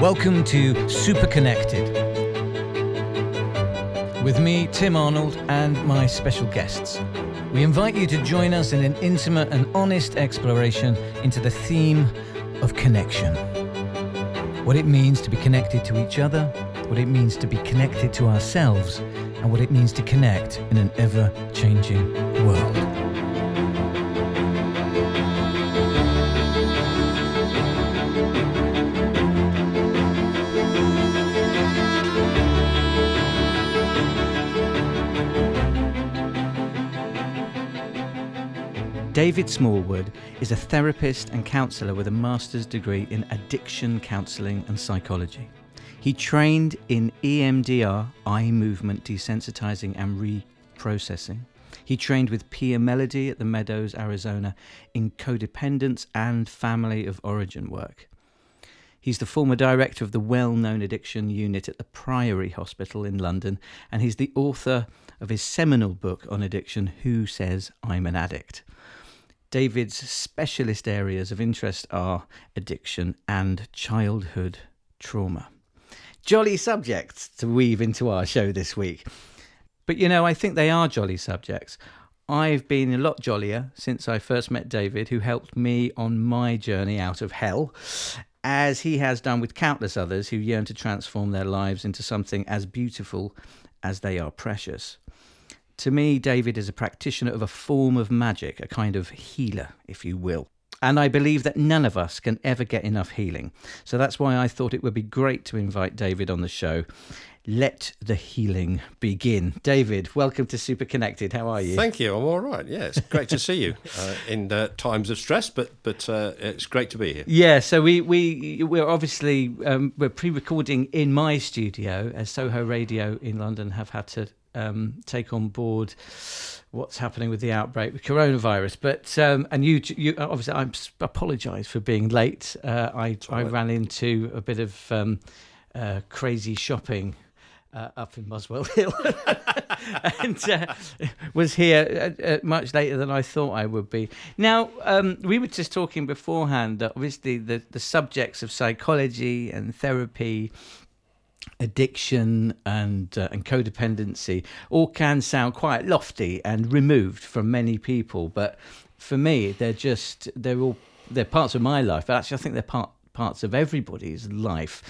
Welcome to Super Connected. With me, Tim Arnold, and my special guests. We invite you to join us in an intimate and honest exploration into the theme of connection. What it means to be connected to each other, what it means to be connected to ourselves, and what it means to connect in an ever changing world. David Smallwood is a therapist and counsellor with a master's degree in addiction counselling and psychology. He trained in EMDR, eye movement desensitizing and reprocessing. He trained with Pia Mellody at the Meadows, Arizona, in codependence and family of origin work. He's the former director of the well known addiction unit at the Priory Hospital in London, and he's the author of his seminal book on addiction, Who Says I'm an Addict? David's specialist areas of interest are addiction and childhood trauma. Jolly subjects to weave into our show this week. But you know, I think they are jolly subjects. I've been a lot jollier since I first met David, who helped me on my journey out of hell, as he has done with countless others who yearn to transform their lives into something as beautiful as they are precious. To me, David is a practitioner of a form of magic, a kind of healer, if you will. And I believe that none of us can ever get enough healing. So that's why I thought it would be great to invite David on the show. Let the healing begin. David, welcome to Super Connected. How are you? Thank you. I'm all right. Yeah, it's great to see you uh, in uh, times of stress, but but uh, it's great to be here. Yeah. So we we we're obviously um, we're pre-recording in my studio as Soho Radio in London have had to um, take on board what's happening with the outbreak with coronavirus. But um, and you, you obviously, I apologise for being late. Uh, I I ran into a bit of um, uh, crazy shopping. Uh, up in Muswell Hill, and uh, was here uh, uh, much later than I thought I would be. Now, um, we were just talking beforehand that obviously the, the subjects of psychology and therapy addiction and uh, and codependency all can sound quite lofty and removed from many people but for me they're just they're all they're parts of my life but actually I think they're part parts of everybody's life.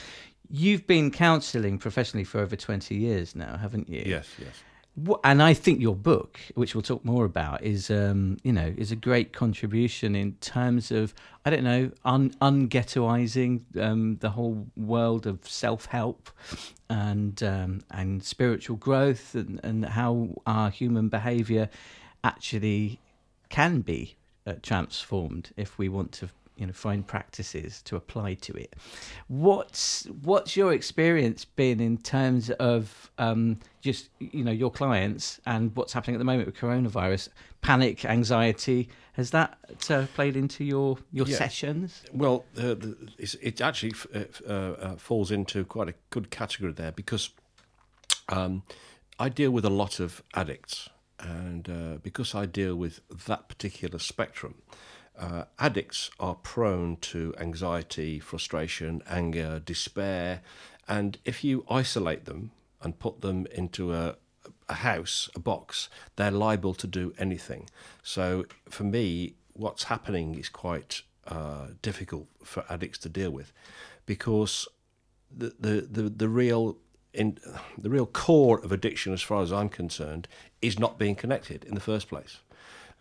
You've been counseling professionally for over 20 years now haven't you? Yes yes and I think your book, which we'll talk more about, is um, you know is a great contribution in terms of I don't know un unghettoizing um, the whole world of self help and um, and spiritual growth and, and how our human behaviour actually can be uh, transformed if we want to you know find practices to apply to it. What's what's your experience been in terms of um, just you know your clients and what's happening at the moment with coronavirus, panic, anxiety? Has that uh, played into your your yeah. sessions? Well, uh, it actually uh, uh, falls into quite a good category there because um, I deal with a lot of addicts, and uh, because I deal with that particular spectrum uh, addicts are prone to anxiety, frustration, anger, despair, and if you isolate them and put them into a, a house, a box, they're liable to do anything. So for me, what's happening is quite uh, difficult for addicts to deal with because the, the, the, the real in the real core of addiction as far as I'm concerned is not being connected in the first place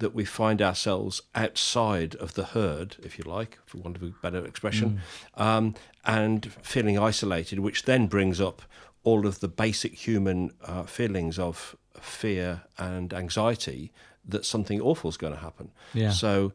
that we find ourselves outside of the herd, if you like, for want of a better expression, mm. um, and feeling isolated, which then brings up all of the basic human uh, feelings of fear and anxiety that something awful is going to happen. Yeah. So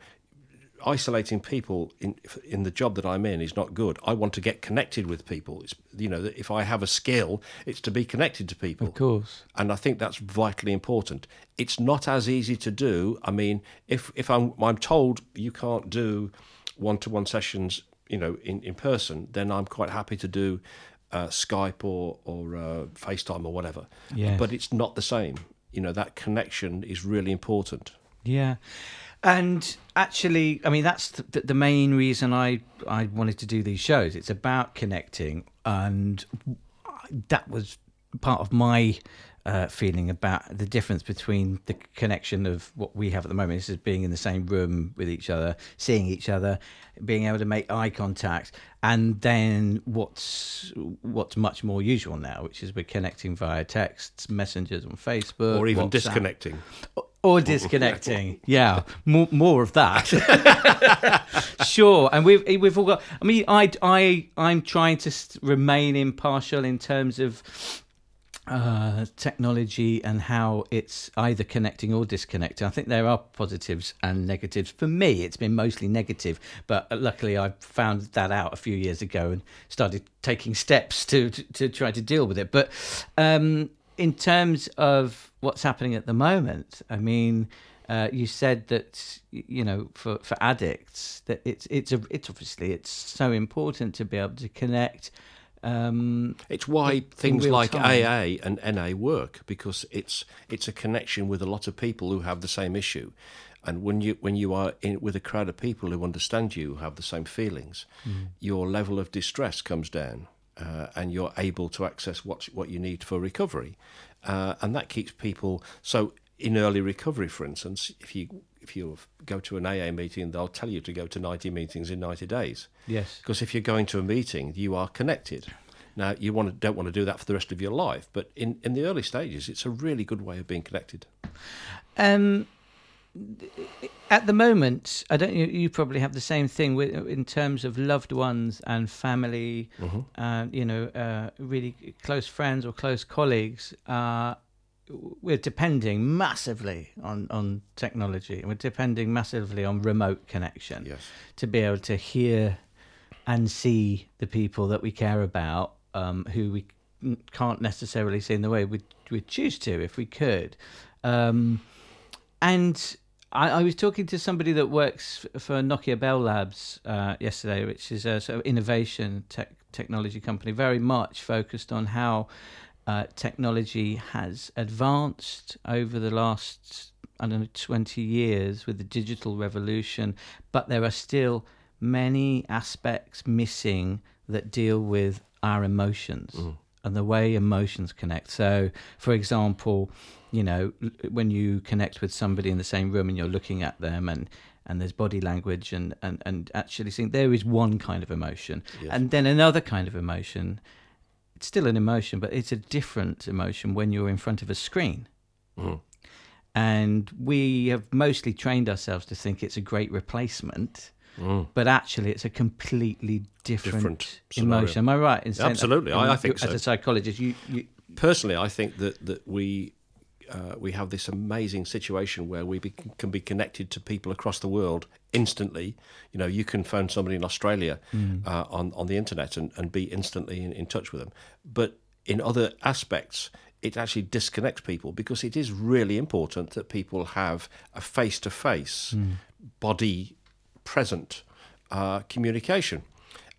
isolating people in in the job that I'm in is not good. I want to get connected with people. It's you know if I have a skill, it's to be connected to people. Of course. And I think that's vitally important. It's not as easy to do. I mean, if if I'm I'm told you can't do one-to-one sessions, you know, in in person, then I'm quite happy to do uh, Skype or or uh, FaceTime or whatever. Yeah. But it's not the same. You know, that connection is really important. Yeah. And actually, I mean, that's the, the main reason I I wanted to do these shows. It's about connecting, and that was part of my uh, feeling about the difference between the connection of what we have at the moment. This is being in the same room with each other, seeing each other, being able to make eye contact, and then what's what's much more usual now, which is we're connecting via texts, messengers on Facebook, or even WhatsApp. disconnecting. Or disconnecting. yeah, more more of that. sure, and we've we've all got. I mean, I I I'm trying to remain impartial in terms of uh, technology and how it's either connecting or disconnecting. I think there are positives and negatives. For me, it's been mostly negative, but luckily I found that out a few years ago and started taking steps to to, to try to deal with it. But um, in terms of what's happening at the moment, I mean. Uh, you said that you know for, for addicts that it's it's a, it's obviously it's so important to be able to connect um, It's why things real like time. AA and NA work because it's it's a connection with a lot of people who have the same issue, and when you when you are in with a crowd of people who understand you, who have the same feelings, Mm. your level of distress comes down, uh, and you're able to access what what you need for recovery, uh, and that keeps people so. In early recovery, for instance, if you if you go to an AA meeting, they'll tell you to go to 90 meetings in 90 days. yes Because if you're going to a meeting, you are connected. Now, you want to, don't want to do that for the rest of your life, but in, in the early stages, it's a really good way of being connected. Um, at the moment, I don't. You, you probably have the same thing with in terms of loved ones and family, and you know, uh, really close friends or close colleagues. Uh, we're depending massively on on technology. We're depending massively on remote connection Yes. to be able to hear and see the people that we care about, um, who we can't necessarily see in the way we'd, we'd choose to if we could. Um, and I, I was talking to somebody that works for Nokia Bell Labs uh, yesterday, which is a sort of innovation tech, technology company, very much focused on how uh, technology has advanced over the last I don't know twenty years with the digital revolution, but there are still many aspects missing that deal with our emotions and the way emotions connect. So, for example, you know, when you connect with somebody in the same room and you're looking at them and and there's body language and and, and actually seeing there is one kind of emotion Yes. and then another kind of emotion it's still an emotion but it's a different emotion when you're in front of a screen Mhm. and we have mostly trained ourselves to think it's a great replacement Mm. but actually it's a completely different, Different emotion am i right in saying that? Absolutely, I- I think as so. a psychologist you, you Personally, I think that, that we, uh, we have this amazing situation where we be, can be connected to people across the world instantly. You know, you can phone somebody in Australia uh, on, on the internet and, and be instantly in, in touch with them. But in other aspects, it actually disconnects people because it is really important that people have a face to face, body present uh, communication.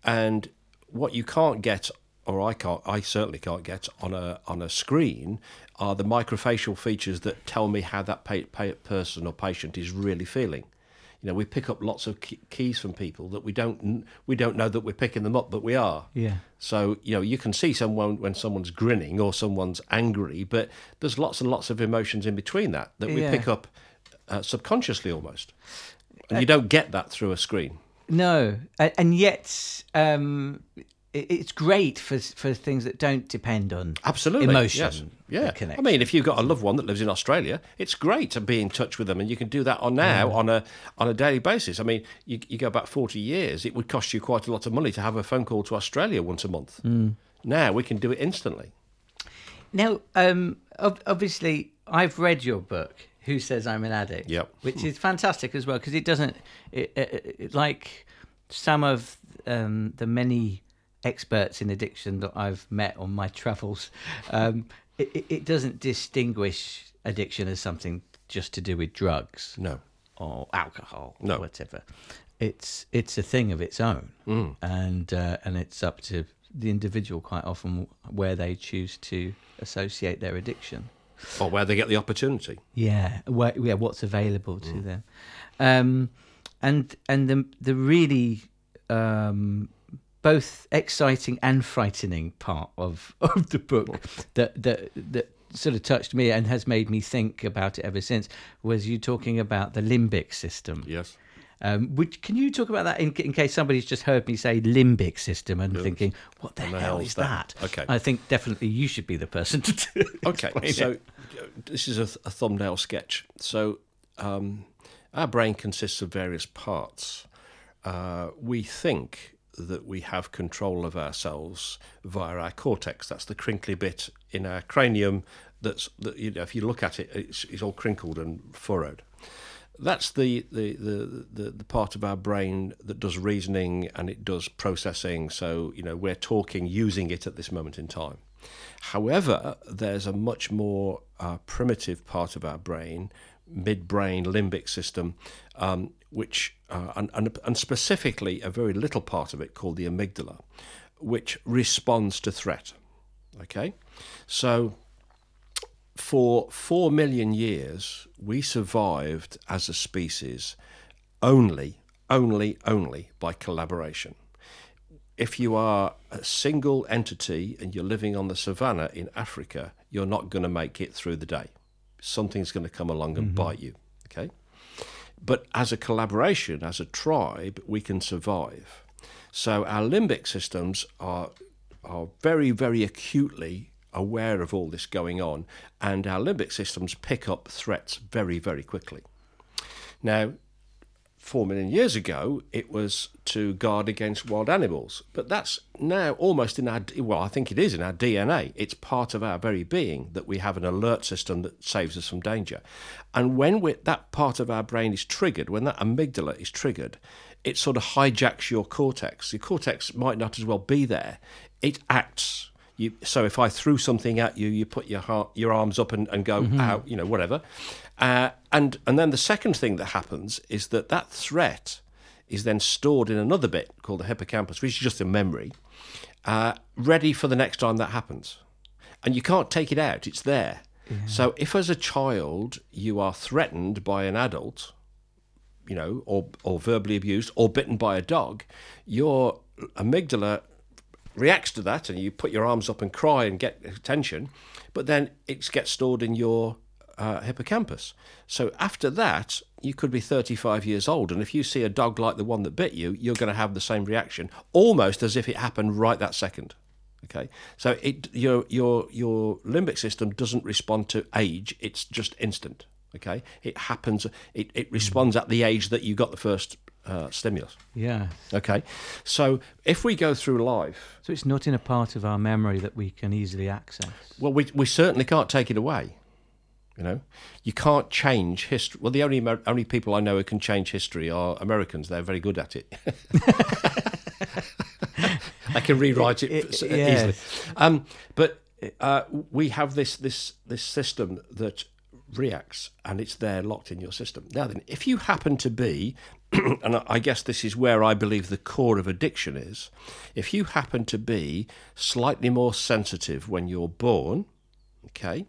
And what you can't get, or I can't, I certainly can't get on a on a screen, are the microfacial features that tell me how that pa- pa- person or patient is really feeling. You know, we pick up lots of key- keys from people that we don't we don't know that we're picking them up, but we are. yeah So you know you can see someone when someone's grinning or someone's angry, but there's lots and lots of emotions in between that that we Yeah. pick up uh, subconsciously almost, and you don't get that through a screen. No, and yet um, it's great for for things that don't depend on Absolutely, emotion. Yes. Yeah. I mean, if you've got a loved one that lives in Australia, it's great to be in touch with them, and you can do that on now on a on a daily basis. I mean, you, you go back forty years, it would cost you quite a lot of money to have a phone call to Australia once a month. Mm. Now we can do it instantly. Now, um, ob- obviously, I've read your book, Who Says I'm an Addict? Yep. Which is fantastic as well because it doesn't, it, it, it, like some of um, the many experts in addiction that I've met on my travels, um, it, it- doesn't distinguish addiction as something just to do with drugs No, or alcohol No. or whatever. It's it's a thing of its own, Mm. and uh, and it's up to the individual quite often where they choose to associate their addiction. or where they get the opportunity. Yeah, where, yeah, what's available to them, um, and and the the really um, both exciting and frightening part of of the book that that that sort of touched me and has made me think about it ever since was you talking about the limbic system. Yes. Um, which can you talk about that in, in case somebody's just heard me say limbic system and thinking, what the, the hell is that?" that? Okay. I think definitely you should be the person to do Okay, so it. uh, this is a, a thumbnail sketch. So um, our brain consists of various parts. Uh, we think that we have control of ourselves via our cortex. That's the crinkly bit in our cranium. That's that you know, if you look at it, it's, it's all crinkled and furrowed. That's the, the, the, the, the part of our brain that does reasoning and it does processing. So, you know, we're talking using it at this moment in time. However, there's a much more uh, primitive part of our brain, midbrain limbic system, um, which uh, and, and, and specifically a very little part of it called the amygdala, which responds to threat. Okay, so for four million years we survived as a species only, only, only by collaboration if you are a single entity and you're living on the savannah in Africa, you're not going to make it through the day. Something's going to come along and mm-hmm. bite you. Okay. But as a collaboration, as a tribe, we can survive. So our limbic systems are are very, very acutely aware of all this going on, and our limbic systems pick up threats very, very quickly. Now, four million years ago, it was to guard against wild animals. But that's now almost in our, well, I think it is in our DNA. It's part of our very being that we have an alert system that saves us from danger. And when that part of our brain is triggered, when that amygdala is triggered, it sort of hijacks your cortex. Your cortex might not as well be there. It acts. You, so if I threw something at you, you put your heart, your arms up and, and go mm-hmm. out, you know, whatever. Uh, and and then the second thing that happens is that that threat is then stored in another bit called the hippocampus, which is just a memory, uh, ready for the next time that happens. And you can't take it out; it's there. So if, as a child, you are threatened by an adult, you know, or or verbally abused, or bitten by a dog, your amygdala reacts to that and you put your arms up and cry and get attention, but then it gets stored in your uh, hippocampus. So after that, you could be 35 years old, and if you see a dog like the one that bit you, you're going to have the same reaction, almost as if it happened right that second. Okay, so it your your your limbic system doesn't respond to age; it's just instant. Okay, it happens. It, it responds at the age that you got the first uh, stimulus. Yeah. Okay, so if we go through life, So it's not in a part of our memory that we can easily access. well, we we certainly can't take it away. You know, you can't change history. Well, the only Amer- only people I know who can change history are Americans. They're very good at it. I can rewrite it, It- it- easily. yes. Um, but uh, we have this this this system that reacts, and it's there locked in your system. Now, then, if you happen to be, and I guess this is where I believe the core of addiction is, if you happen to be slightly more sensitive when you're born, okay,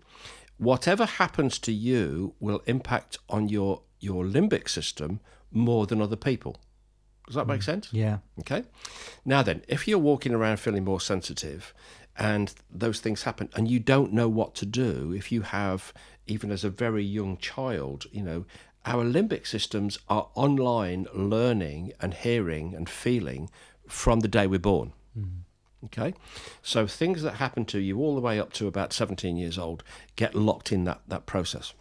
whatever happens to you will impact on your your limbic system more than other people. Does that make mm. sense? Yeah. Okay. Now then, if you're walking around feeling more sensitive and those things happen and you don't know what to do, if you have, even as a very young child, you know, our limbic systems are online learning and hearing and feeling from the day we're born. Mm. Okay, so things that happen to you all the way up to about 17 years old get locked in that, that process.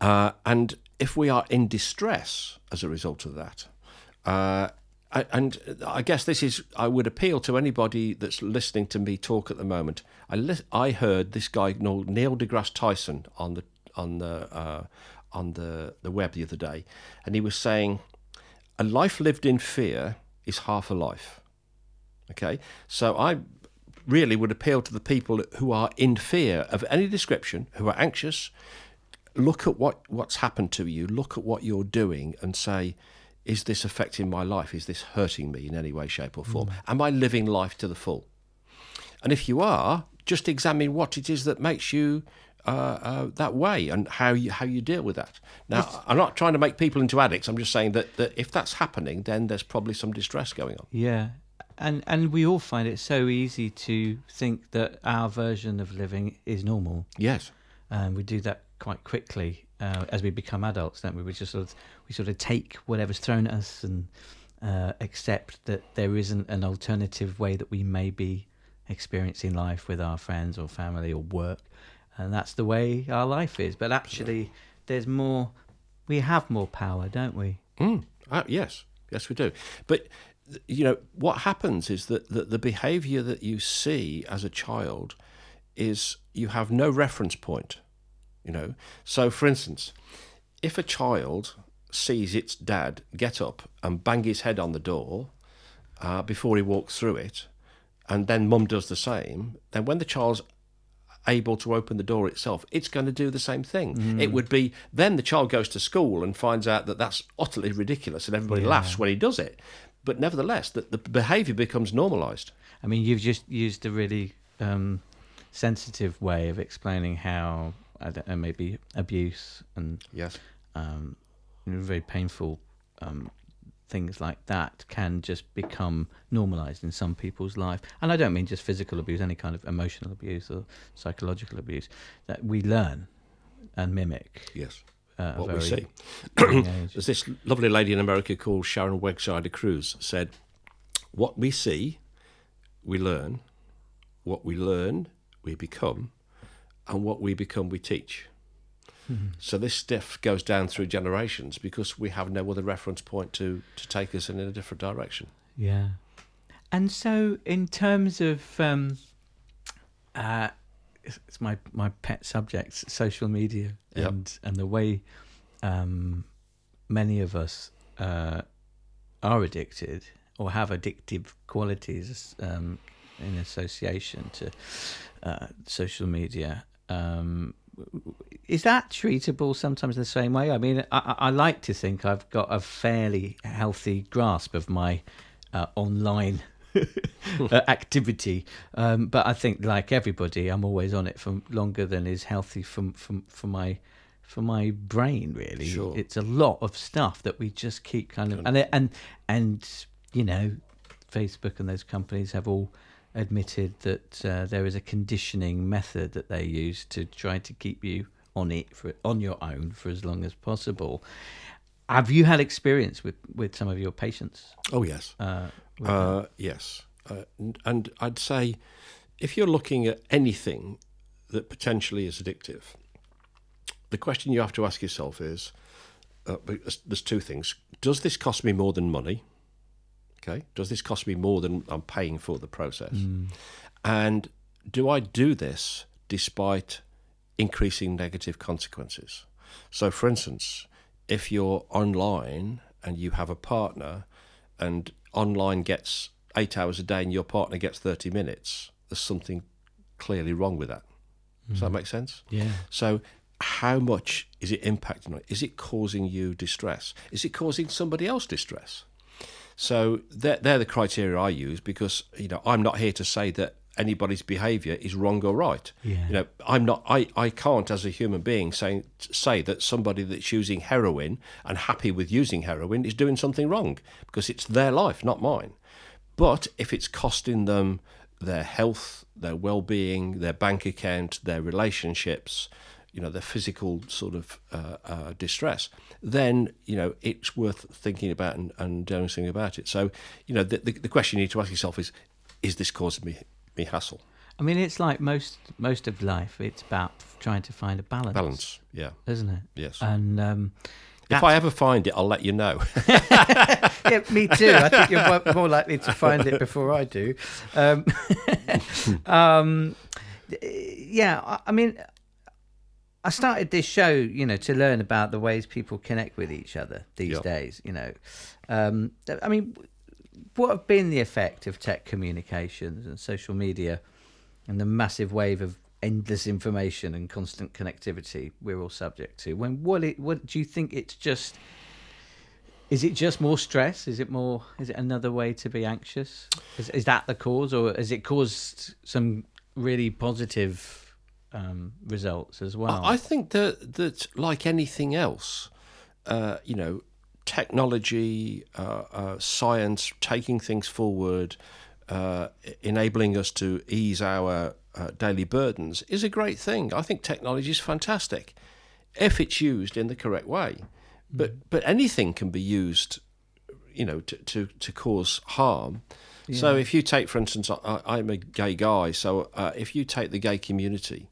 Uh, and if we are in distress as a result of that, uh, and I guess this is, I would appeal to anybody that's listening to me talk at the moment. I, li- I heard this guy Neil deGrasse Tyson on the on the uh, on the, the web the other day, and he was saying, a life lived in fear is half a life. Okay, so I really would appeal to the people who are in fear of any description, who are anxious. Look at what what's happened to you. Look at what you're doing, and say, is this affecting my life? Is this hurting me in any way, shape, or form? Am I living life to the full? And if you are, just examine what it is that makes you uh, uh, that way and how you how you deal with that. Now, I'm not trying to make people into addicts. I'm just saying that, that if that's happening, then there's probably some distress going on. Yeah. And and we all find it so easy to think that our version of living is normal. Yes. And we do that quite quickly uh, as we become adults, don't we? We just sort of we sort of take whatever's thrown at us and uh, accept that there isn't an alternative way that we may be experiencing life with our friends or family or work, and that's the way our life is. But actually, there's more. We have more power, don't we? Mm. Uh, yes, yes, we do. But you know what happens is that the, the behaviour that you see as a child is you have no reference point. You know, so for instance, if a child sees its dad get up and bang his head on the door uh, before he walks through it, and then mum does the same, then when the child's able to open the door itself, it's going to do the same thing. Mm. It would be then the child goes to school and finds out that that's utterly ridiculous and everybody yeah. laughs when he does it. But nevertheless, the, the behaviour becomes normalised. I mean, you've just used a really um, sensitive way of explaining how I don't know, maybe abuse and yes, um, very painful um, things like that can just become normalized in some people's life. And I don't mean just physical abuse, any kind of emotional abuse or psychological abuse that we learn and mimic. Yes. Uh, what we see. There's this lovely lady in America called Sharon Wegscheider Cruse said, What we see, we learn. What we learn, we become. And what we become, we teach. Mm-hmm. So this stuff goes down through generations because we have no other reference point to to take us in a different direction. Yeah, and so in terms of um, uh, it's my my pet subject, social media, yep. and and the way um, many of us uh, are addicted or have addictive qualities um, in association to uh, social media. Um, is that treatable sometimes the same way? I mean, I, I, like to think I've got a fairly healthy grasp of my uh, online uh, activity, um, but I think, like everybody, I'm always on it for longer than is healthy for for, for my for my brain. Really, sure. it's a lot of stuff that we just keep kind of and and and you know, Facebook and those companies have all admitted that uh, there is a conditioning method that they use to try to keep you on it for on your own for as long as possible. Have you had experience with, with some of your patients? Oh yes, uh, uh, yes, uh, and I'd say if you're looking at anything that potentially is addictive, the question you have to ask yourself is: uh, there's two things. Does this cost me more than money? Okay, does this cost me more than I'm paying for the process? Mm. And do I do this despite increasing negative consequences? So, for instance, if you're online and you have a partner and online gets eight hours a day and your partner gets 30 minutes, there's something clearly wrong with that. Does mm. that make sense? Yeah. So, how much is it impacting on Is it causing you distress? Is it causing somebody else distress? So they're, they're the criteria I use because you know I'm not here to say that anybody's behaviour is wrong or right. Yeah. You know, I'm not. I, I can't, as a human being, say say that somebody that's using heroin and happy with using heroin is doing something wrong because it's their life, not mine. But if it's costing them their health, their well-being, their bank account, their relationships, you know, the physical sort of uh, uh, distress, then you know it's worth thinking about and, and doing something about it. So, you know, the, the, the question you need to ask yourself is: Is this causing me me hassle? I mean, it's like most most of life. It's about trying to find a balance. Balance, yeah, isn't it? Yes. And um, if I ever find it, I'll let you know. yeah, me too. I think you're more likely to find it before I do. Um, um, yeah, I mean, I started this show, you know, to learn about the ways people connect with each other these yep. days. You know, um, I mean, what have been the effect of tech communications and social media, and the massive wave of endless information and constant connectivity we're all subject to? When what it, what do you think? It's just is it just more stress? Is it more? Is it another way to be anxious? Is, is that the cause, or has it caused some really positive um, results as well. I think that that like anything else, uh, you know, technology, uh, uh, science, taking things forward, uh, enabling us to ease our uh, daily burdens is a great thing. I think technology is fantastic if it's used in the correct way. But but anything can be used, you know, to to, to cause harm. So if you take, for instance, I, I'm a gay guy. So uh, if you take the gay community,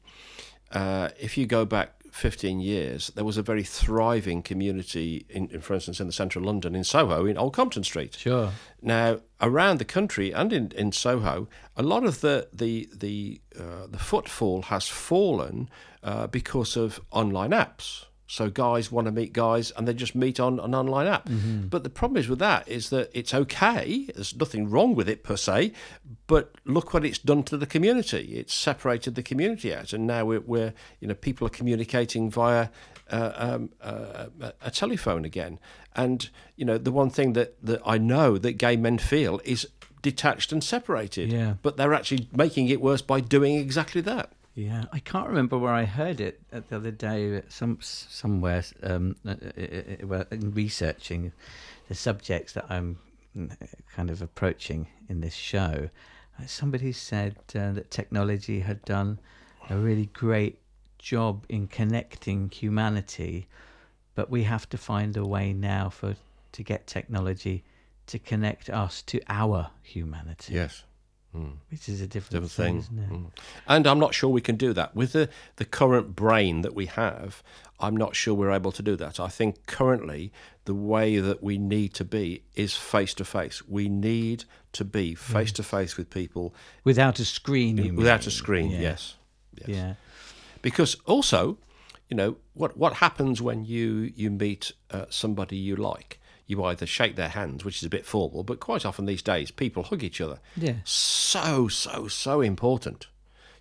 uh, if you go back 15 years, there was a very thriving community, in, in, for instance, in the central London, in Soho, in Old Compton Street. Sure. Now, around the country and in, in Soho, a lot of the the the uh, the footfall has fallen uh, because of online apps. So guys want to meet guys, and they just meet on an online app. But the problem is with that is that it's okay. There's nothing wrong with it per se, but look what it's done to the community. It's separated the community out, and now we're, we're you know people are communicating via uh, um, uh, a- a telephone again. And you know the one thing that that I know that gay men feel is detached and separated. Yeah. But they're actually making it worse by doing exactly that. Yeah, I can't remember where I heard it the other day. Some somewhere um, uh, uh, uh, in researching the subjects that I'm mm, kind of approaching in this show. Somebody said uh, that technology had done a really great job in connecting humanity, but we have to find a way now for to get technology to connect us to our humanity, Yes. Which is a different, different thing, thing. isn't it? Mm. And I'm not sure we can do that with the the current brain that we have. I'm not sure we're able to do that. I think currently the way that we need to be is face to face. We need to be face to face with people Without a screen, you without mean? a screen. Yeah. Yes. yes. Yeah. Because also, you know, what what happens when you you meet uh, somebody you like? You either shake their hands, which is a bit formal, but quite often these days people hug each other. Yeah. So so so important.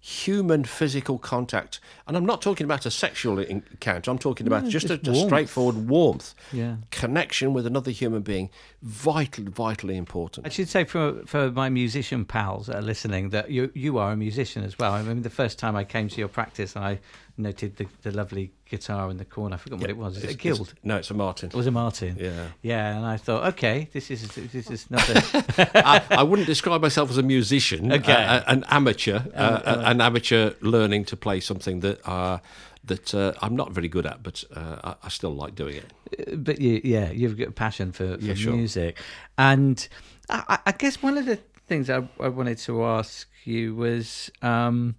Human physical contact, and I'm not talking about a sexual encounter. I'm talking about No, just, just a, a straightforward warmth, Yeah. connection with another human being. Vital, vitally important. I should say for for my musician pals that are listening that you you are a musician as well. I remember the first time I came to your practice and I noted the, the lovely guitar in the corner. I forgot what it was. Is it a guild? No, it's a Martin. It was a Martin. Yeah. Yeah, and I thought, okay, this is this is not a I, I wouldn't describe myself as a musician. Okay. uh, an amateur, uh, an amateur learning to play something that uh, that uh, I'm not very good at, but uh, I, I still like doing it. but you, yeah, you've got a passion for, for Yeah, sure. music, and I, I- guess one of the things I, I wanted to ask you was, um,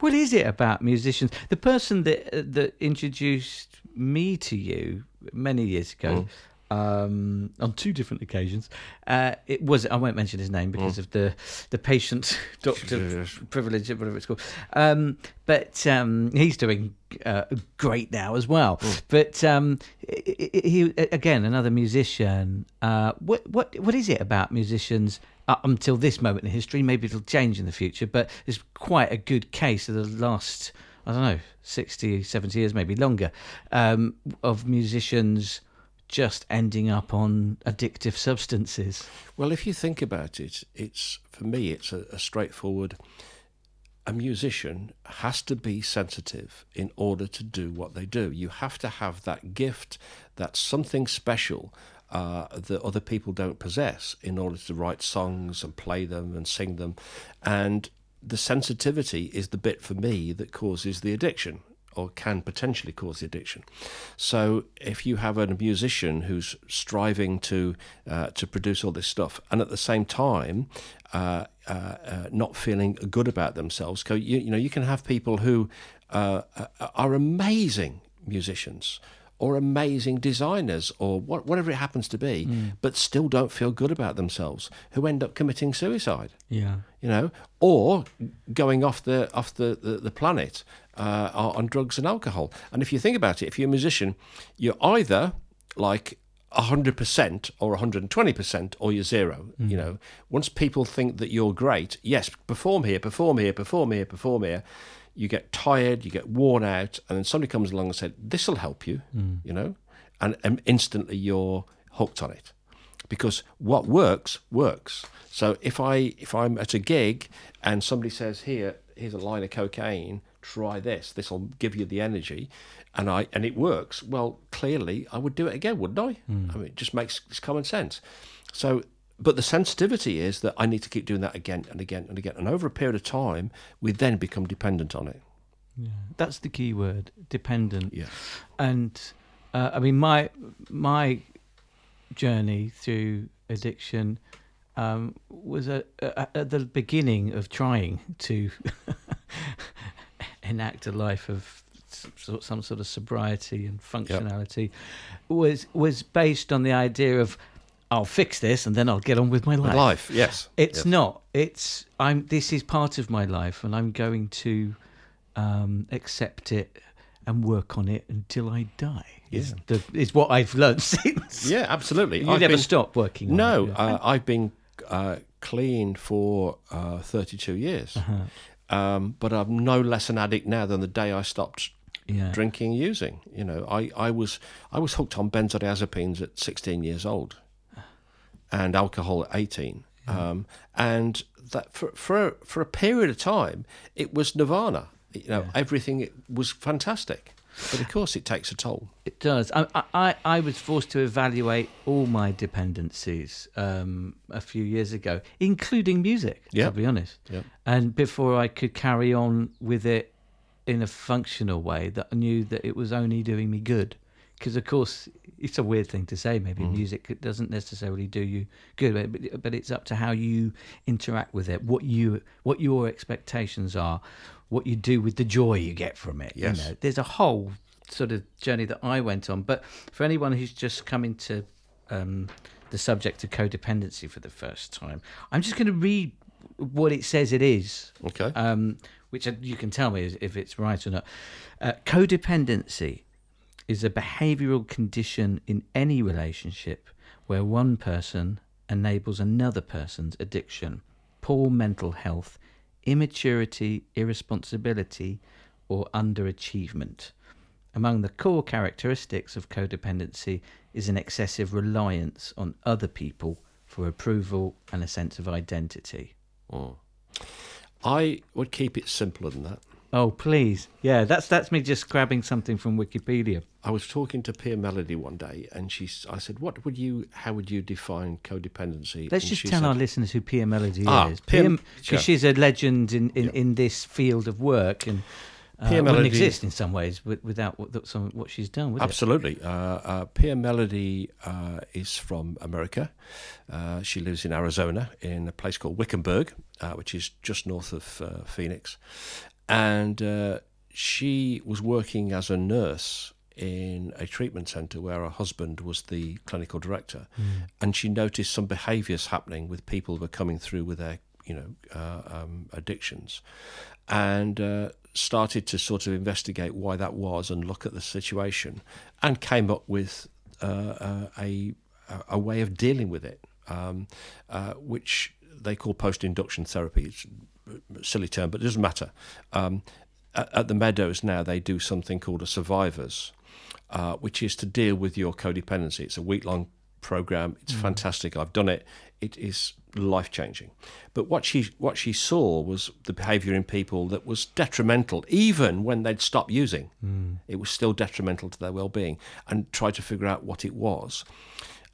what is it about musicians? The person that uh, that introduced me to you many years ago. Mm. Um, on two different occasions, uh, it was I won't mention his name because of the the patient doctor privilege, whatever it's called. Um, but um, he's doing uh, great now as well. But um, he, he again another musician. Uh, what what what is it about musicians? Up until this moment in history, maybe it'll change in the future, but there's quite a good case of the last, I don't know, 60, 70 years, maybe longer, um, of musicians just ending up on addictive substances. Well, if you think about it, it's for me, it's a, a straightforward. A musician has to be sensitive in order to do what they do. You have to have that gift, that something special uh, that other people don't possess in order to write songs and play them and sing them. And the sensitivity is the bit for me that causes the addiction or can potentially cause the addiction. So if you have a musician who's striving to uh, to produce all this stuff, and at the same time uh, uh, uh, not feeling good about themselves, 'cause you, you know you can have people who uh, uh, are amazing musicians. Or amazing designers, or what, whatever it happens to be, but still don't feel good about themselves, who end up committing suicide Yeah. you know, or going off the off the the, the planet uh, on drugs and alcohol. And if you think about it, if you're a musician, you're either like hundred percent or hundred and twenty percent, or you're 0 You know, once people think that you're great, yes, perform here, perform here, perform here, perform here. You get tired, you get worn out, and then somebody comes along and said, "This will help you," you know, and, and instantly you're hooked on it because what works works. So if I if I'm at a gig and somebody says here here's a line of cocaine, try this. This will give you the energy, and I and it works. Well, clearly, I would do it again, wouldn't I? I mean, it just makes it's common sense. So, but the sensitivity is that I need to keep doing that again and again and again, and over a period of time, we then become dependent on it. That's the key word, dependent. Yeah. And uh, I mean, my my journey through addiction um, was at at the beginning of trying to enact a life of some sort of sobriety and functionality. Was was based on the idea of I'll fix this and then I'll get on with my life. Life, yes. It's yes. not. It's I'm. This is part of my life, and I'm going to um, accept it and work on it until I die. Is the is what I've learned since. Yeah, absolutely. You I've never been- stop working. on No, it, uh, I've been uh, clean for uh, 32 years. Uh-huh. Um, but I'm no less an addict now than the day I stopped yeah. drinking and using. You know, I, I was I was hooked on benzodiazepines at 16 years old, and alcohol at 18. Um, and that for for for a period of time, it was nirvana. You know, everything was fantastic. But of course, it takes a toll. It does. I, I, I was forced to evaluate all my dependencies um, a few years ago, including music, Yeah. to be honest. Yeah. And before I could carry on with it in a functional way, that I knew that it was only doing me good. Because, of course, it's a weird thing to say. Maybe music doesn't necessarily do you good, but, but it's up to how you interact with it, what you what your expectations are, what you do with the joy you get from it. Yes. You know, there's a whole sort of journey that I went on. But for anyone who's just coming to um, the subject of codependency for the first time, I'm just going to read what it says it is, Okay. um, which you can tell me if it's right or not. Uh, codependency is a behavioral condition in any relationship where one person enables another person's addiction, poor mental health, immaturity, irresponsibility, or underachievement. Among the core characteristics of codependency is an excessive reliance on other people for approval and a sense of identity. Oh. I would keep it simpler than that. Oh, please. Yeah, that's that's me just grabbing something from Wikipedia. I was talking to Pia Mellody one day, and she, I said, "What would you? How would you define codependency?" Let's And just tell said, our listeners who Pia Mellody Ah, is. Because sure. she's a legend in, in, in this field of work and uh, Pia wouldn't exist in some ways without what, some, what she's done, would? Absolutely. Uh, uh, Pia Mellody uh, is from America. Uh, she lives in Arizona in a place called Wickenburg, uh, which is just north of uh, Phoenix. And uh, she was working as a nurse in a treatment centre where her husband was the clinical director. And she noticed some behaviours happening with people who were coming through with their, you know, uh, um, addictions. And uh, started to sort of investigate why that was and look at the situation and came up with uh, uh, a, a way of dealing with it, um, uh, which they call post induction therapy. It's silly term, but it doesn't matter. Um, at, at the Meadows now, they do something called a survivors, uh, which is to deal with your codependency. It's a week long program. It's fantastic. I've done it. It is life changing. But what she what she saw was the behaviour in people that was detrimental, even when they'd stopped using. It was still detrimental to their well being, and tried to figure out what it was,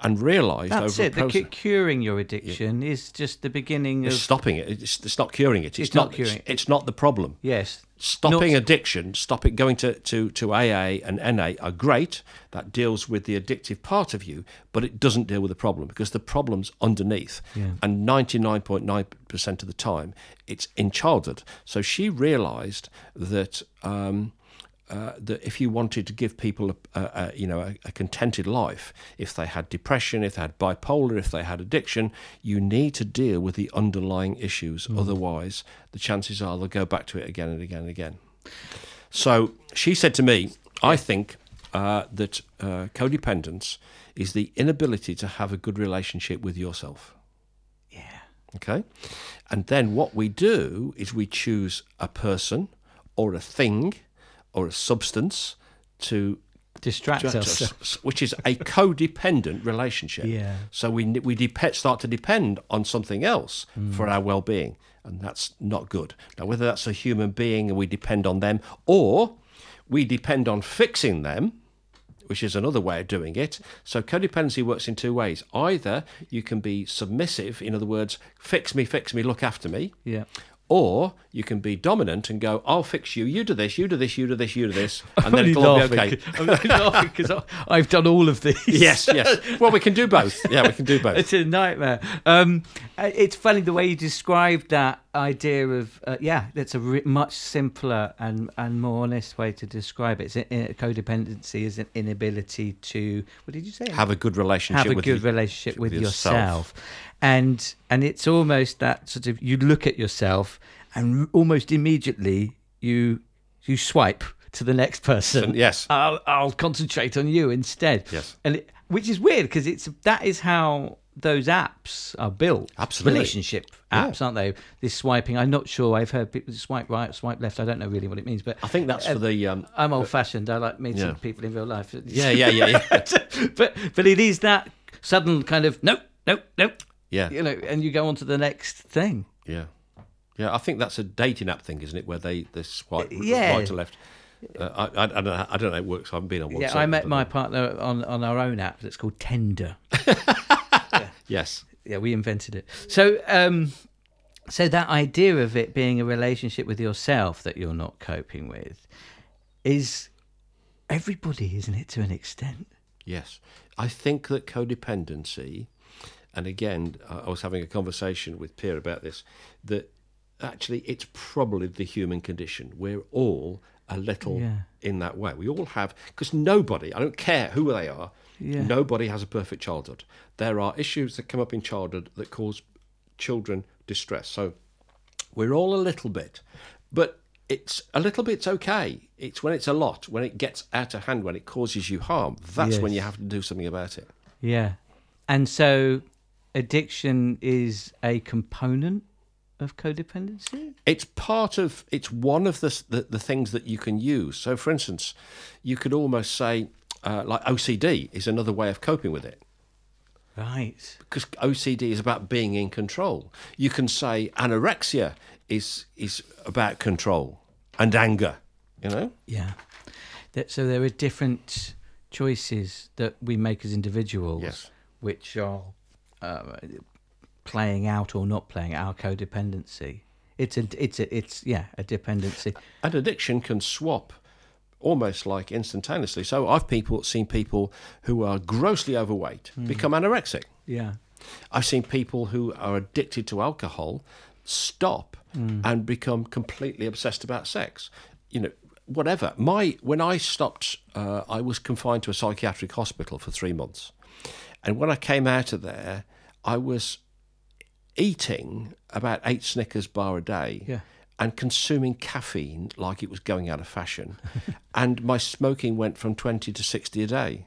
and realised That's over it. The process. curing your addiction is just the beginning of. It's stopping it. It's, it's not curing it. It's, It's not not, curing It's, it's not the problem. yes. Stopping Not- addiction, stopping going to, to, to AA and NA are great. That deals with the addictive part of you, but it doesn't deal with the problem because the problem's underneath. Yeah. And 99.9% of the time, it's in childhood. So she realised that. Um, uh, that if you wanted to give people a, a, a you know a, a contented life, if they had depression, if they had bipolar, if they had addiction, you need to deal with the underlying issues. Otherwise, the chances are they'll go back to it again and again and again. So she said to me, "I think uh, that uh, codependence is the inability to have a good relationship with yourself." Yeah. Okay. And then what we do is we choose a person or a thing or a substance to Distract to- us. to- which is a codependent relationship. Yeah. So we we dep- start to depend on something else Mm. for our well-being, and that's not good. Now, whether that's a human being and we depend on them, or we depend on fixing them, which is another way of doing it. So codependency works in two ways. Either you can be submissive, in other words, fix me, fix me, look after me, Yeah. Or you can be dominant and go, I'll fix you, you do this, you do this, you do this, you do this, and then it'll all be okay. I'm laughing because I've done all of these. yes, yes. Well, we can do both. Yeah, we can do both. It's a nightmare. Um, uh, it's funny the way you described that idea of uh, yeah. That's a re- much simpler and and more honest way to describe it. It's codependency is an inability to what did you say? Have a good relationship have a with good relationship with, with yourself. yourself. And and it's almost that sort of you look at yourself and almost immediately you you swipe to the next person. Yes. I'll I'll concentrate on you instead. Yes. and it, which is weird because it's that is how those apps are built. Absolutely. relationship Yeah. apps, aren't they? This swiping. I'm not sure. I've heard people swipe right, swipe left. I don't know really what it means, but I think that's for the. Um, I'm old fashioned. I like meeting Yeah. people in real life. yeah, yeah, yeah, yeah. but but it is that sudden kind of nope, nope, nope. Yeah. You know, and you go on to the next thing. Yeah, yeah. I think that's a dating app thing, isn't it? Where they they swipe Yeah. right to left. Uh, I, I, I don't know. I don't know it works. I haven't been on one. Yeah, I met don't my know. partner on on our own app that's called Tinder. Yes. yeah, we invented it. So, um, so that idea of it being a relationship with yourself that you're not coping with is everybody, isn't it, to an extent? Yes. I think that codependency, and again, I was having a conversation with Pierre about this, that actually it's probably the human condition. We're all a little Yeah. in that way. We all have, because nobody, I don't care who they are, Yeah. nobody has a perfect childhood. There are issues that come up in childhood that cause children distress. So we're all a little bit, but it's a little bit's okay. It's when it's a lot, when it gets out of hand, when it causes you harm. That's when you have to do something about it. Yeah. And so addiction is a component of codependency? It's part of. It's one of the the, the things that you can use. So, for instance, you could almost say, uh, like OCD is another way of coping with it. Right. because OCD is about being in control. You can say anorexia is is about control and anger. You know, Yeah. That, so there are different choices that we make as individuals, Yes. which are uh, playing out or not playing out our codependency. It's a, it's a, it's yeah, a dependency. and addiction can swap almost like instantaneously. So I've people seen people who are grossly overweight become anorexic. Yeah. I've seen people who are addicted to alcohol stop and become completely obsessed about sex. You know, whatever. My when I stopped, uh, I was confined to a psychiatric hospital for three months, and when I came out of there, I was eating about eight Snickers bar a day. Yeah. And consuming caffeine like it was going out of fashion. and my smoking went from 20 to 60 a day.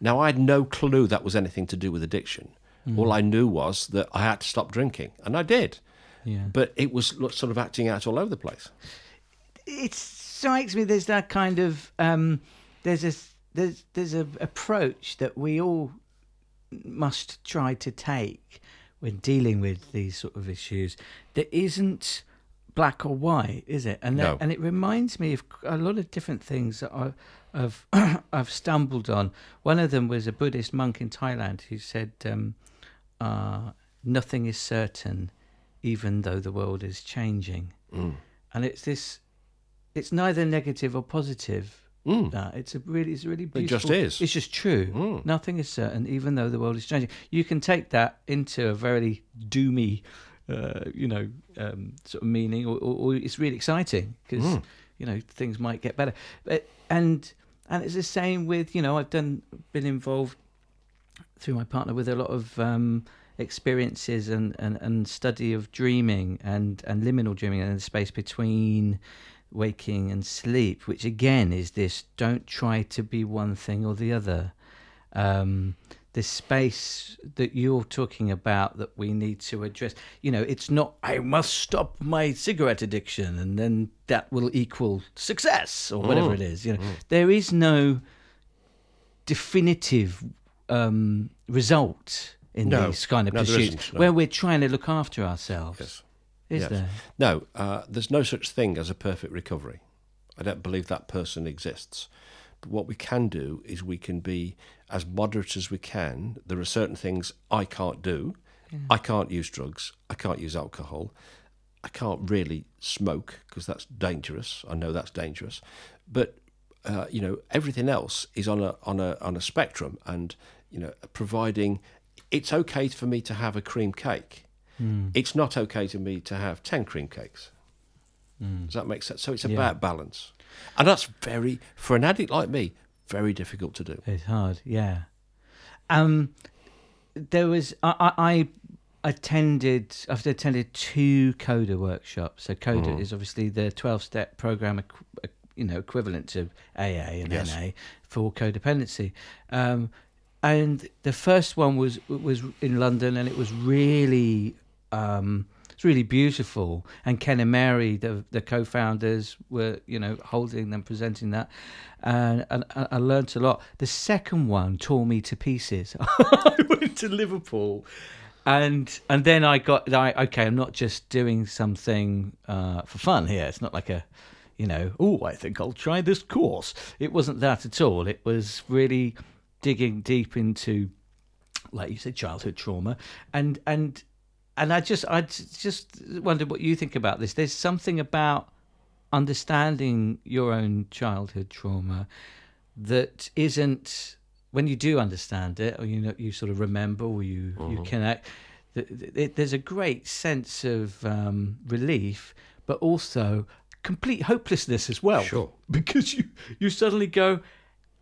Now, I had no clue that was anything to do with addiction. All I knew was that I had to stop drinking, and I did. Yeah. But it was sort of acting out all over the place. it strikes me there's that kind of um, there's a there's there's a approach that we all must try to take when dealing with these sort of issues that isn't black or white, is it? And No. and it reminds me of a lot of different things that I, I've I've stumbled on. One of them was a Buddhist monk in Thailand who said, um, uh, "Nothing is certain, even though the world is changing." And it's this it's neither negative or positive. That it's a really, it's a really beautiful. It just is. It's just true. Nothing is certain, even though the world is changing. You can take that into a very doomy, uh, you know, um, sort of meaning, or, or, or it's really exciting because you know things might get better. But, and and it's the same with you know I've done been involved through my partner with a lot of um, experiences and, and, and study of dreaming and, and liminal dreaming and the space between waking and sleep, which again is this don't try to be one thing or the other. Um, this space that you're talking about that we need to address, you know, it's not, I must stop my cigarette addiction and then that will equal success or whatever it is. You know, there is no definitive um, result in No. these kind of No, pursuits no. where we're trying to look after ourselves. Yes. Is Yes. there? No, uh, there's no such thing as a perfect recovery. I don't believe that person exists. But what we can do is we can be as moderate as we can. There are certain things I can't do. I can't use drugs. I can't use alcohol. I can't really smoke because that's dangerous. I know that's dangerous. But uh, you know, everything else is on a on a on a spectrum, and you know, providing it's okay for me to have a cream cake. It's not okay to me to have ten cream cakes. Does that make sense? So it's Yeah. about balance, and that's very for an addict like me very difficult to do. It's hard, yeah. Um, there was I, I, I attended I've attended two Coda workshops. So Coda Mm-hmm. is obviously the twelve step program, you know, equivalent to AA and Yes. NA for codependency. Um, and the first one was was in London, and it was really um, it's really beautiful. And Ken and Mary, the the co-founders, were you know holding them, presenting that, and, and I I learnt a lot. The second one tore me to pieces. I went to Liverpool, and and then I got I okay. I'm not just doing something uh, for fun here. It's not like a you know, oh, I think I'll try this course. It wasn't that at all. It was really digging deep into, like you said, childhood trauma, and and and I just I just wondered what you think about this. There's something about understanding your own childhood trauma that isn't when you do understand it, or you know you sort of remember, or you you connect. th- th- th- There's a great sense of um, relief, but also complete hopelessness as well. Sure. because you you suddenly go,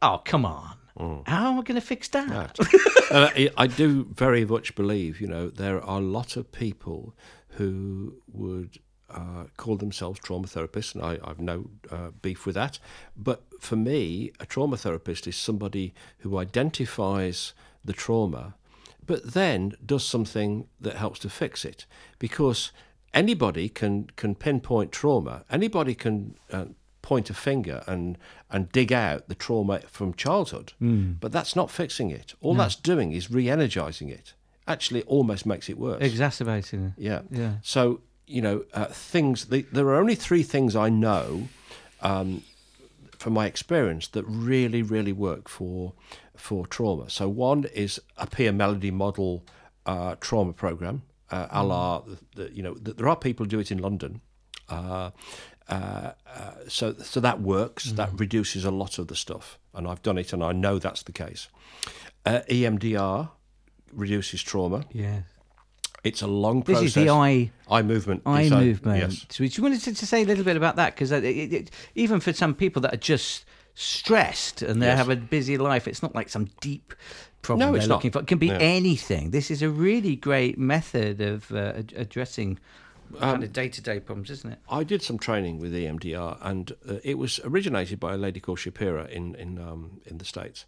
oh come on, how am I going to fix that? and I, I do very much believe, you know, there are a lot of people who would uh, call themselves trauma therapists, and I, I've no uh, beef with that. But for me, a trauma therapist is somebody who identifies the trauma, but then does something that helps to fix it. Because anybody can can pinpoint trauma. Anybody can uh, point a finger and and dig out the trauma from childhood. But that's not fixing it. All that's doing is re-energizing it. Actually, it almost makes it worse. Exacerbating it. Yeah. Yeah. So you know, uh, things. The, there are only three things I know um, from my experience that really, really work for for trauma. So one is a Pia Mellody model uh, trauma program, uh, a la the, the, you know, th there are people who do it in London. Uh, uh, uh, so so that works. That reduces a lot of the stuff, and I've done it, and I know that's the case. Uh, EMDR reduces trauma. Yeah. It's a long process. This is the eye eye movement. eye movement. Yes. So you wanted to, say a little bit about that because even for some people that are just stressed and they Yes. have a busy life, it's not like some deep problem No, they're it's not. for. It can be Yeah. anything. This is a really great method of uh, addressing Um, kind of day to day problems, isn't it? I did some training with EMDR, and uh, it was originated by a lady called Shapiro in in um, in the states.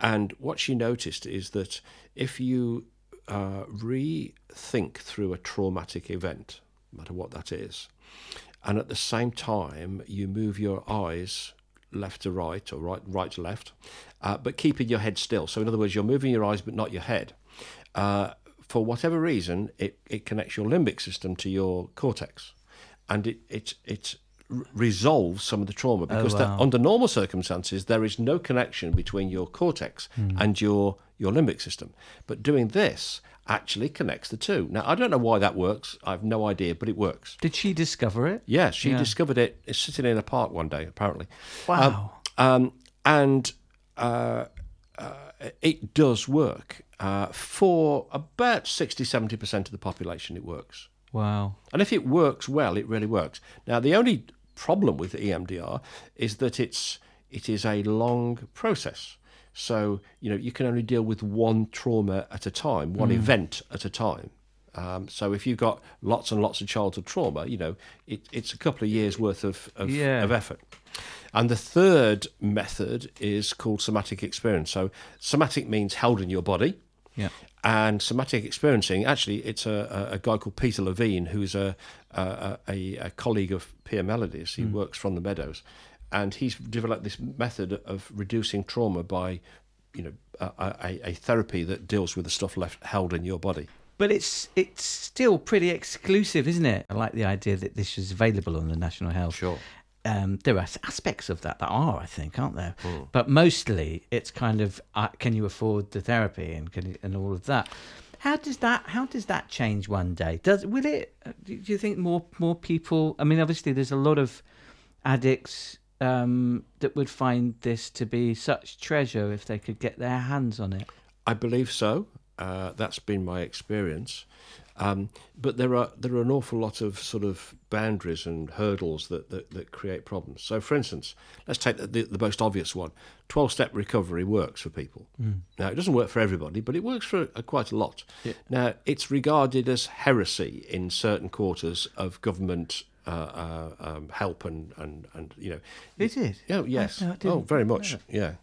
And what she noticed is that if you uh, rethink through a traumatic event, no matter what that is, and at the same time you move your eyes left to right or right right to left, uh, but keeping your head still. So in other words, you're moving your eyes but not your head. Uh, for whatever reason, it, it connects your limbic system to your cortex, and it it it resolves some of the trauma because that- wow. under normal circumstances there is no connection between your cortex and your your limbic system. But doing this actually connects the two. Now I don't know why that works. I have no idea, but it works. Did she discover it? Yeah, she Yeah. discovered it sitting in a park one day, apparently. Wow. Um, and uh, uh, it does work. Uh, for about 60 70% of the population, it works. wow. And if it works well, it really works. Now, the only problem with EMDR is that it's it is a long process. So you know you can only deal with one trauma at a time, one event at a time. Um, so if you've got lots and lots of childhood trauma, you know it, it's a couple of years worth of of, Yeah. of effort. And the third method is called somatic experience. So somatic means held in your body. Yeah. And somatic experiencing, actually, it's a, a, guy called Peter Levine, who's a, a, a, a colleague of Pia Mellody's. He hmm. works from the Meadows. And he's developed this method of reducing trauma by, you know, a, a, a therapy that deals with the stuff left held in your body. But it's it's still pretty exclusive, isn't it? I like the idea that this is available on the National Health. Sure. Um, there are aspects of that that are, I think, aren't there? Mm. But mostly, it's kind of uh, can you afford the therapy and can you, and all of that. How does that how does that change one day? Does will it? uh, Do you think more more people? I mean, obviously, there's a lot of addicts um, that would find this to be such treasure if they could get their hands on it. I believe so. Uh, that's been my experience. Um, but there are there are an awful lot of sort of boundaries and hurdles that, that, that create problems. So, for instance, let's take the, the, the most obvious one: twelve-step recovery works for people. Now, it doesn't work for everybody, but it works for uh, quite a lot. Now, it's regarded as heresy in certain quarters of government uh, uh, um, help and, and, and you know. Is it? Oh yes. no, oh, very much. Yeah.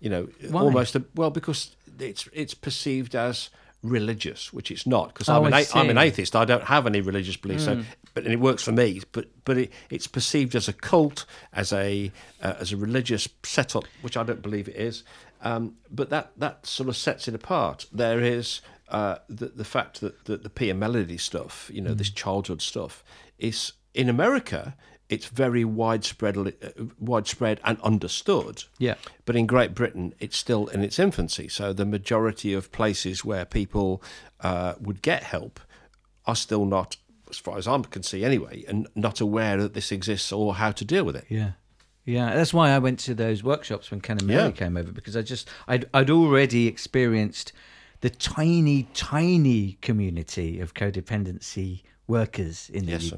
You know, Why? almost a, well because it's it's perceived as religious, which it's not. Because Oh, I'm an I'm an. Hmm. atheist. I don't have any religious beliefs. So, but and it works for me. But but it, it's perceived as a cult, as a uh, as a religious setup, which I don't believe it is. Um, but that that sort of sets it apart. There is. Uh, the the fact that, that the Pia Mellody stuff, you know, Hmm. this childhood stuff, is in America. It's very widespread, uh, widespread and understood. Yeah. But in Great Britain, it's still in its infancy. So the majority of places where people uh, would get help are still not, as far as I can see anyway, and not aware that this exists or how to deal with it. Yeah. Yeah, that's why I went to those workshops when Ken and Mary Yeah. came over because I just I'd I'd already experienced the tiny tiny community of codependency workers in the Yes, sir.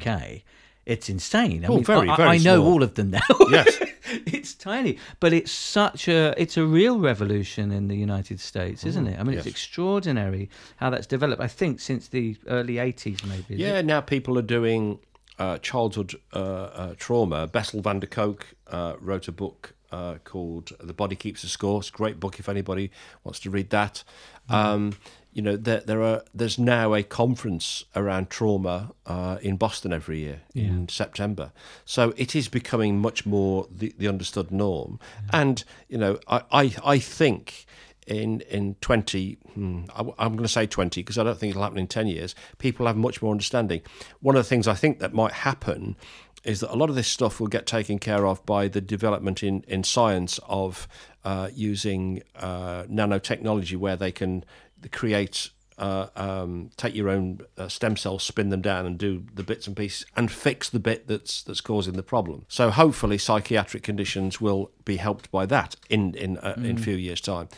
It's insane. I Oh, mean, very, I, very I know small. all of them now. Yes. it's tiny, but it's such a it's a real revolution in the United States, isn't it? I mean, it's Mm, extraordinary how that's developed. I think since the early '80s, maybe. Yeah, now people are doing uh, childhood uh, uh, trauma. Bessel van der Kolk uh, wrote a book uh, called "The Body Keeps a Score." It's a great book if anybody wants to read that. Um, you know, there, there are there's now a conference around trauma uh, in Boston every year in September. So it is becoming much more the, the understood norm. And you know, I I, I think in in 20 hmm, I, am going to say 20 because I don't think it'll happen in 10 years people have much more understanding one of the things I think that might happen is that a lot of this stuff will get taken care of by the development in in science of uh, using uh, nanotechnology where they can create uh, um, take your own uh, stem cells, spin them down, and do the bits and pieces, and fix the bit that's that's causing the problem. So hopefully, psychiatric conditions will be helped by that in in uh, in a few years' time.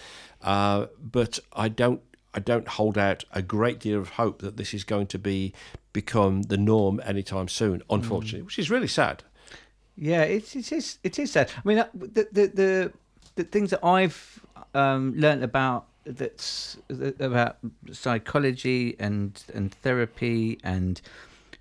Uh, but I don't I don't hold out a great deal of hope that this is going to be become the norm anytime soon. Unfortunately, which is really sad. Yeah, it's it is it is sad. I mean, uh, the the the, the things that I've um, learned about that's about psychology and and therapy and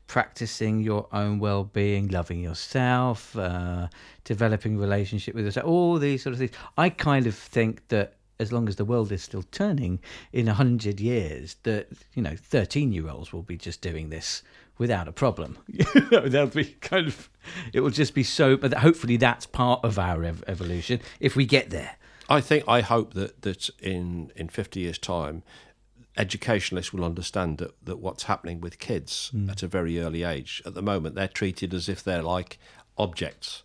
practicing your own well-being, loving yourself, uh, developing relationship with yourself, all these sort of things. I kind of think that as long as the world is still turning in a hundred years, that you know, thirteen-year-olds will be just doing this without a problem. They'll be kind of. It will just be so. But hopefully, that's part of our ev- evolution if we get there. I think I hope that that in in fifty years' time, educationalists will understand that that what's happening with kids hmm. at a very early age. At the moment, they're treated as if they're like objects,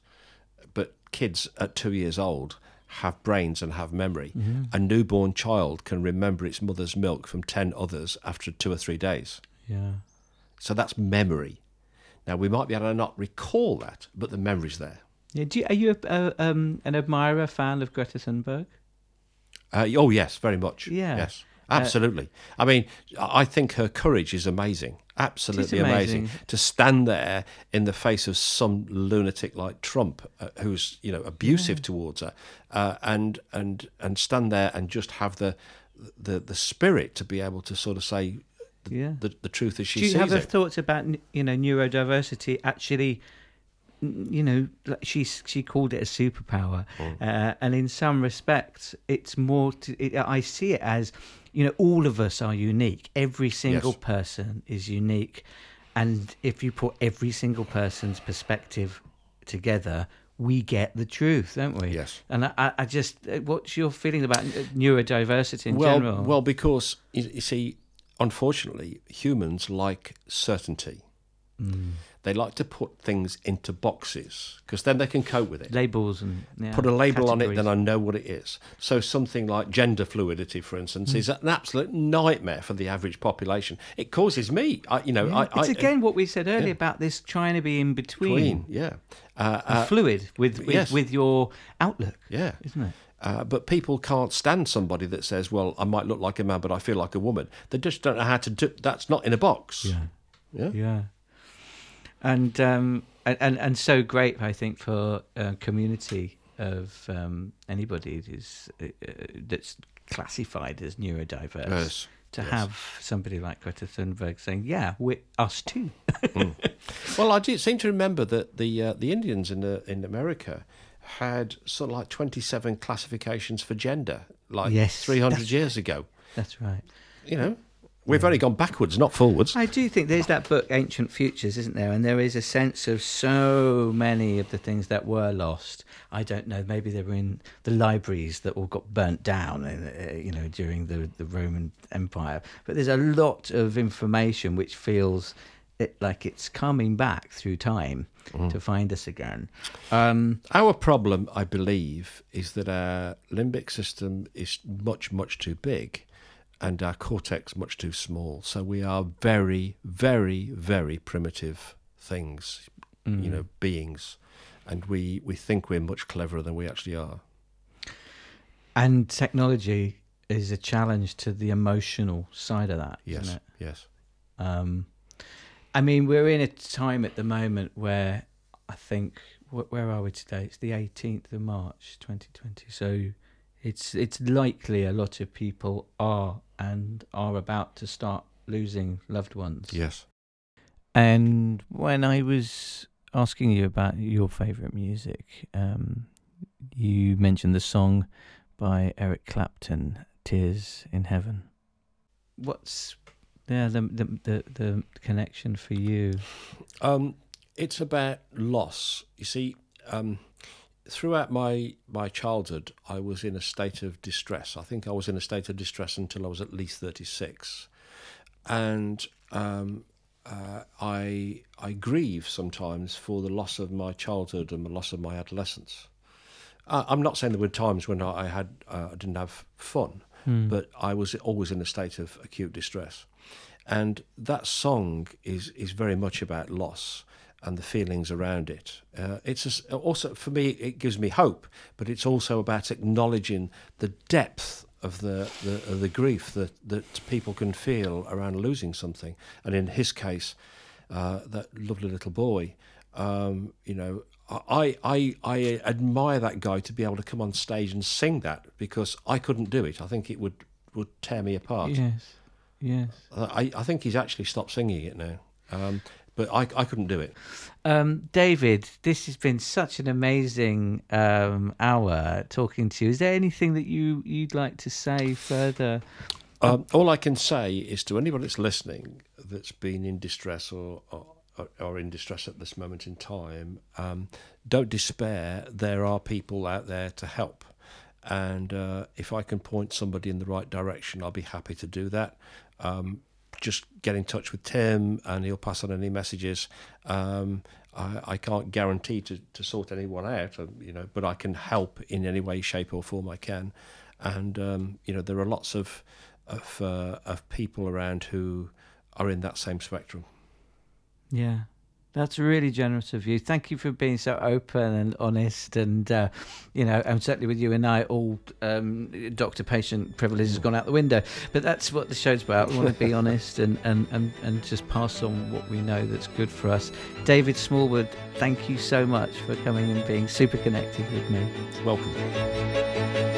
but kids at two years old have brains and have memory. Mm-hmm. A newborn child can remember its mother's milk from ten others after two or three days. Yeah. So that's memory. Now we might be able to not recall that, but the memory's there. Yeah. Do you, are you a, a, um, an admirer, fan of Greta Thunberg? Uh, oh yes, very much. Yeah. Yes. Absolutely. I mean, I think her courage is amazing. Absolutely amazing. amazing. To stand there in the face of some lunatic like Trump, uh, who's you know abusive towards her, uh, and and and stand there and just have the the the spirit to be able to sort of say the, Yeah. the, the truth as she Do you have it. thoughts about you know neurodiversity actually? You know, she she called it a superpower, Mm. uh, and in some respects, it's more. To, it, I see it as, you know, all of us are unique. Every single Yes. person is unique, and if you put every single person's perspective together, we get the truth, don't we? Yes. And I, I- just, uh, what's your feeling about n- neurodiversity in well, general? well, because you see, unfortunately, humans like certainty. Mm. They like to put things into boxes because then they can cope with it. Labels and yeah, Put a label on it, categories. then I know what it is. So something like gender fluidity, for instance, is an absolute nightmare for the average population. It causes me, I, you know, Yeah, I, it's I, again what we said earlier about this trying to be in between, Queen, yeah, uh, uh, fluid with with, yes. with your outlook, yeah. isn't it? Uh, but people can't stand somebody that says, "Well, I might look like a man, but I feel like a woman." They just don't know how to do. That's not in a box. Yeah. yeah. And um, and, and so great, I think, for a community of um, anybody who's uh, uh, that's classified as neurodiverse. Yes, To yes. have somebody like Greta Thunberg saying, "Yeah, we're us too." Well, I do seem to remember that the uh, the Indians in the in America had sort of like twenty seven classifications for gender, like Yes, three hundred years ago. That's right. You know, we've only gone backwards, not forwards. I do think there's that book, Ancient Futures, isn't there? And there is a sense of so many of the things that were lost. I don't know. Maybe they were in the libraries that all got burnt down, uh, you know, during the the Roman Empire. But there's a lot of information which feels it, like it's coming back through time to find us again. Um, Our problem, I believe, is that our limbic system is much, much too big and our cortex much too small. So we are very, very, very primitive things, you know, beings. And we, we think we're much cleverer than we actually are. and technology is a challenge to the emotional side of that, Yes, yes. Um, I mean, we're in a time at the moment where I think wh- where are we today? It's the 18th of March, 2020. So it's it's likely a lot of people are and are about to start losing loved ones. Yes. And when I was asking you about your favourite music, um, you mentioned the song by Eric Clapton, "Tears in Heaven." What's yeah the the the, the connection for you? Um, it's about loss. You see, um, throughout my my childhood, I was in a state of distress. I think I was in a state of distress until I was at least thirty six, and um, uh, I I grieve sometimes for the loss of my childhood and the loss of my adolescence. Uh, I'm not saying there were times when I I had uh, I didn't have fun, but I was always in a state of acute distress, and that song is is very much about loss and the feelings around it. Uh, it's s also for me it gives me hope, but it's also about acknowledging the depth of the, the of the grief that that people can feel around losing something, and in his case, uh, that lovely little boy. Um, you know, I, I I admire that guy to be able to come on stage and sing that because I couldn't do it. I think it would would tear me apart. Yes, yes. I, I think he's actually stopped singing it now. Um, but I, I couldn't do it. Um, David, this has been such an amazing um, hour talking to you. Is there anything that you you'd like to say further? Um, all I can say is to anybody that's listening that's been in distress or, or, or in distress at this moment in time, um, don't despair. There are people out there to help. And uh, if I can point somebody in the right direction, I'll be happy to do that. Um, just get in touch with Tim and he'll pass on any messages. Um, I, I can't guarantee to, to sort anyone out, um, you know, but I can help in any way, shape, or form I can. And um, you know, there are lots of of uh, of people around who are in that same spectrum. Yeah, that's really generous of you. Thank you for being so open and honest, and uh, you know, and certainly with you and I, all um, doctor-patient privilege has gone out the window. But that's what the show's about. We want to be honest and, and, and, and just pass on what we know that's good for us. David Smallwood, thank you so much for coming and being super connected with me. Welcome.